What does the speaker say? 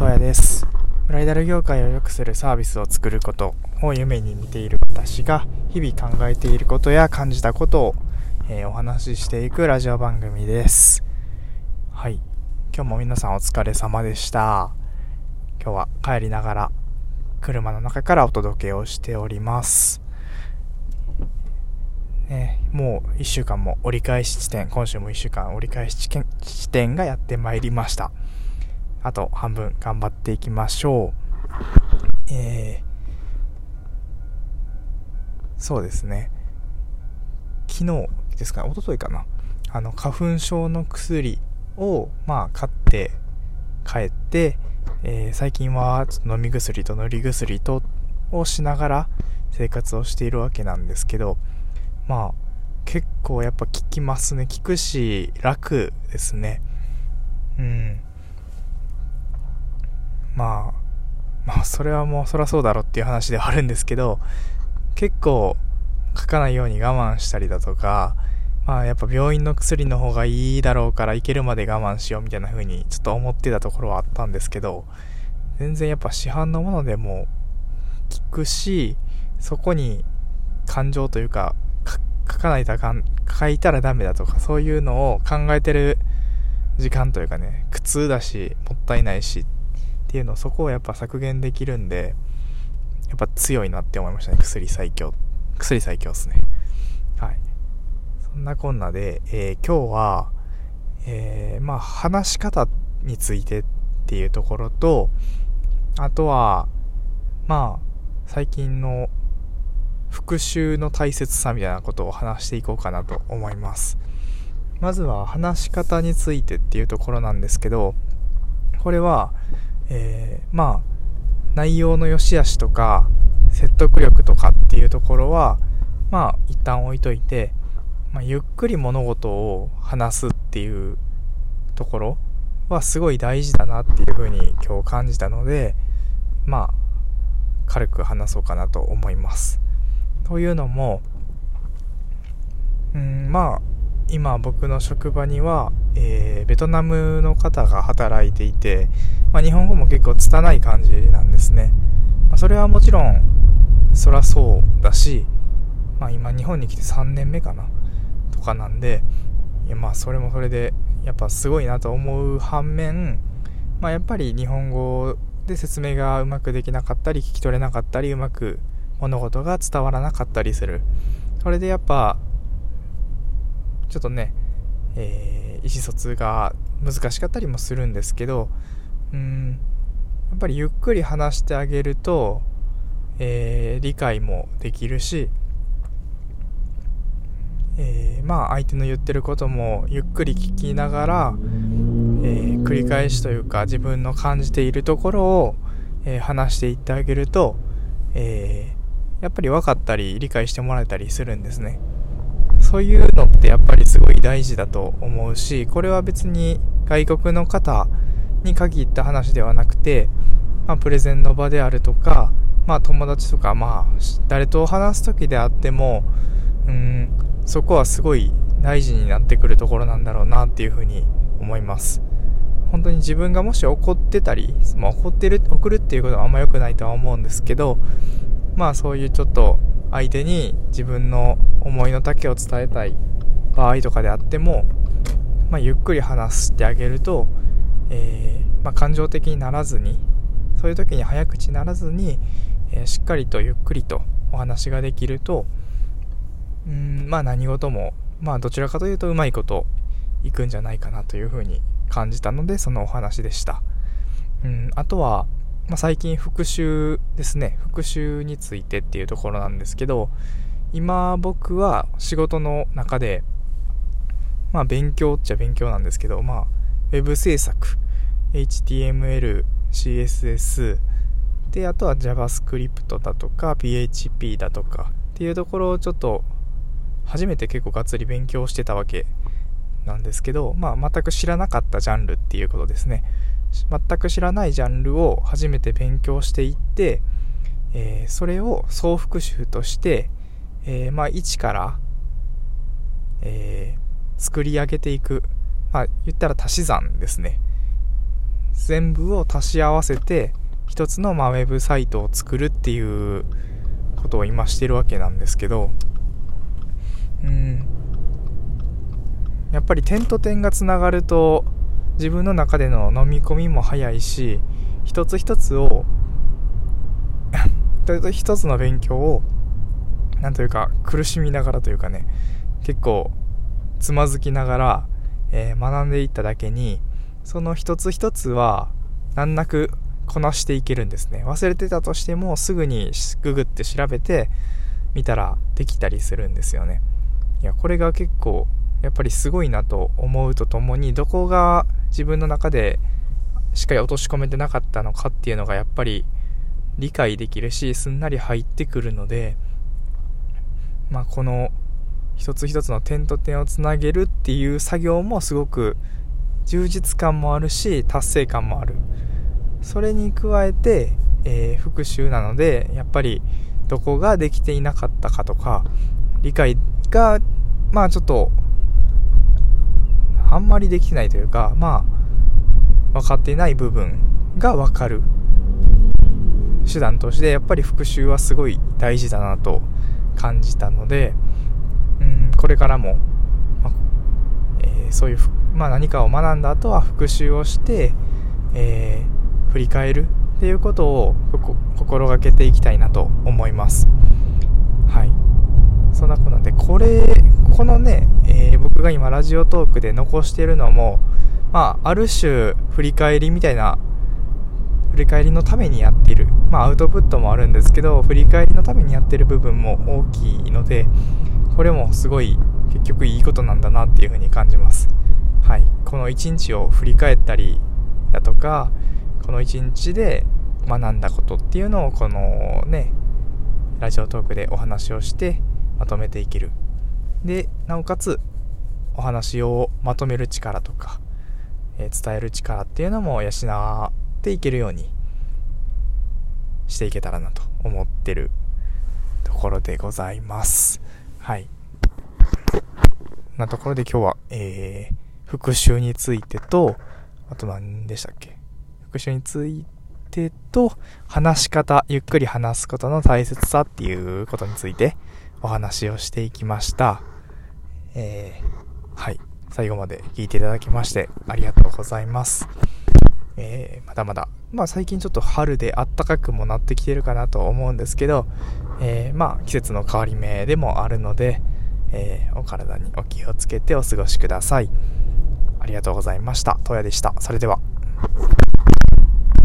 東也です。ブライダル業界を良くするサービスを作ることを夢に見ている私が日々考えていることや感じたことを、えー、お話ししていくラジオ番組です。はい。今日も皆さんお疲れ様でした。今日は帰りながら車の中からお届けをしております。ね、もう1週間も折り返し地点、今週も1週間折り返し地点がやってまいりました。あと半分頑張っていきましょう。えー、そうですね。昨日ですか、一昨日かな？あの、花粉症の薬を、まあ、買って帰って、えー、最近は飲み薬と塗り薬とをしながら生活をしているわけなんですけど、まあ、結構やっぱ効きますね。効くし、楽ですね。うん。まあ、まあ、それはもうそらそうだろっていう話ではあるんですけど、結構書かないように我慢したりだとか、まあやっぱ病院の薬の方がいいだろうから行けるまで我慢しようみたいな風にちょっと思ってたところはあったんですけど、全然やっぱ市販のものでも効くし、そこに感情というか、書かないとあかん、書いたらダメだとか、そういうのを考えてる時間というかね、苦痛だし、もったいないしっっていうのそこをやっぱ削減できるんでやっぱ強いなって思いましたね。薬最強。薬最強っすね。はい。そんなこんなで、えー、今日はえー、まあ話し方についてっていうところとあとはまあ最近の復習の大切さみたいなことを話していこうかなと思います。まずは話し方についてっていうところなんですけどこれはえー、まあ内容の良し悪しとか説得力とかっていうところはまあ一旦置いといて、まあ、ゆっくり物事を話すっていうところはすごい大事だなっていうふうに今日感じたのでまあ軽く話そうかなと思います。というのもうんまあ今僕の職場には、えー、ベトナムの方が働いていて、まあ、日本語も結構拙い感じなんですね、まあ、それはもちろんそらそうだし、まあ、今日本に来て3年目かなとかなんでいやまあそれもそれでやっぱすごいなと思う反面、まあ、やっぱり日本語で説明がうまくできなかったり聞き取れなかったりうまく物事が伝わらなかったりする。それでやっぱちょっとね、えー、意思疎通が難しかったりもするんですけど、うん、やっぱりゆっくり話してあげると、えー、理解もできるし、えー、まあ相手の言ってることもゆっくり聞きながら、えー、繰り返しというか自分の感じているところを、えー、話していってあげると、えやっぱり分かったり理解してもらえたりするんですね。そういうのってやっぱりすごい大事だと思うし、これは別に外国の方に限った話ではなくて、まあ、プレゼンの場であるとか、まあ、友達とか、まあ、誰と話す時であっても、うん、そこはすごい大事になってくるところなんだろうなっていうふうに思います。本当に自分がもし怒ってたり、まあ、怒ってる、送るっていうことはあんま良くないとは思うんですけど、まあそういうちょっと相手に自分の思いの丈を伝えたい場合とかであっても、まあ、ゆっくり話してあげると、えー、まあ、感情的にならずにそういう時に早口にならずに、えー、しっかりとゆっくりとお話ができるとうんまあ何事もまあどちらかというとうまいこといくんじゃないかなというふうに感じたのでそのお話でした。うんあとはまあ、最近復習ですね復習についてっていうところなんですけど今僕は仕事の中でまあ勉強っちゃ勉強なんですけどまあウェブ制作 HTML CSS であとは JavaScript だとか PHP だとかっていうところをちょっと初めて結構がっつり勉強してたわけなんですけど、まあ、全く知らなかったジャンルっていうことですね。全く知らないジャンルを初めて勉強していって、えー、それを総復習として、えー、まあ、一から、えー、作り上げていく。まあ、言ったら足し算ですね。全部を足し合わせて一つのまあウェブサイトを作るっていうことを今してるわけなんですけどうんやっぱり点と点がつながると自分の中での飲み込みも早いし一つ一つを 一つの勉強をなんというか苦しみながらというかね結構つまずきながら、えー、学んでいっただけにその一つ一つは難なくこなしていけるんですね。忘れてたとしてもすぐにググって調べて見たらできたりするんですよね。いやこれが結構やっぱりすごいなと思うとともにどこが自分の中でしっかり落とし込めてなかったのかっていうのがやっぱり理解できるしすんなり入ってくるのでまあこの一つ一つの点と点をつなげるっていう作業もすごく充実感もあるし達成感もある。それに加えて、えー、復習なのでやっぱりどこができていなかったかとか理解がまあちょっとあんまりできないというかまあ分かっていない部分が分かる手段としてやっぱり復習はすごい大事だなと感じたのでうんこれからも、まえー、そういう、まあ、何かを学んだ後は復習をして、えー、振り返るっていうことを心がけていきたいなと思います。はい。そんなことなんでこれこのね、えー、僕が今ラジオトークで残してるのもまあある種振り返りみたいな振り返りのためにやっている、まあ、アウトプットもあるんですけど振り返りのためにやってる部分も大きいのでこれもすごい結局いいことなんだなっていうふうに感じます。はい。この一日を振り返ったりだとかこの一日で学んだことっていうのをこのねラジオトークでお話をしてまとめていける。でなおかつお話をまとめる力とか、えー、伝える力っていうのも養っていけるようにしていけたらなと思ってるところでございます。はい。なところで今日は、えー、復習についてと、あと何でしたっけ？復習についてと、話し方、ゆっくり話すことの大切さっていうことについてお話をしていきました。えー、はい。最後まで聞いていただきましてありがとうございます。えー、まだまだ、まあ最近ちょっと春であったかくもなってきてるかなと思うんですけど、えー、まあ季節の変わり目でもあるので、えー、お体にお気をつけてお過ごしください。ありがとうございました。とやでした。それでは。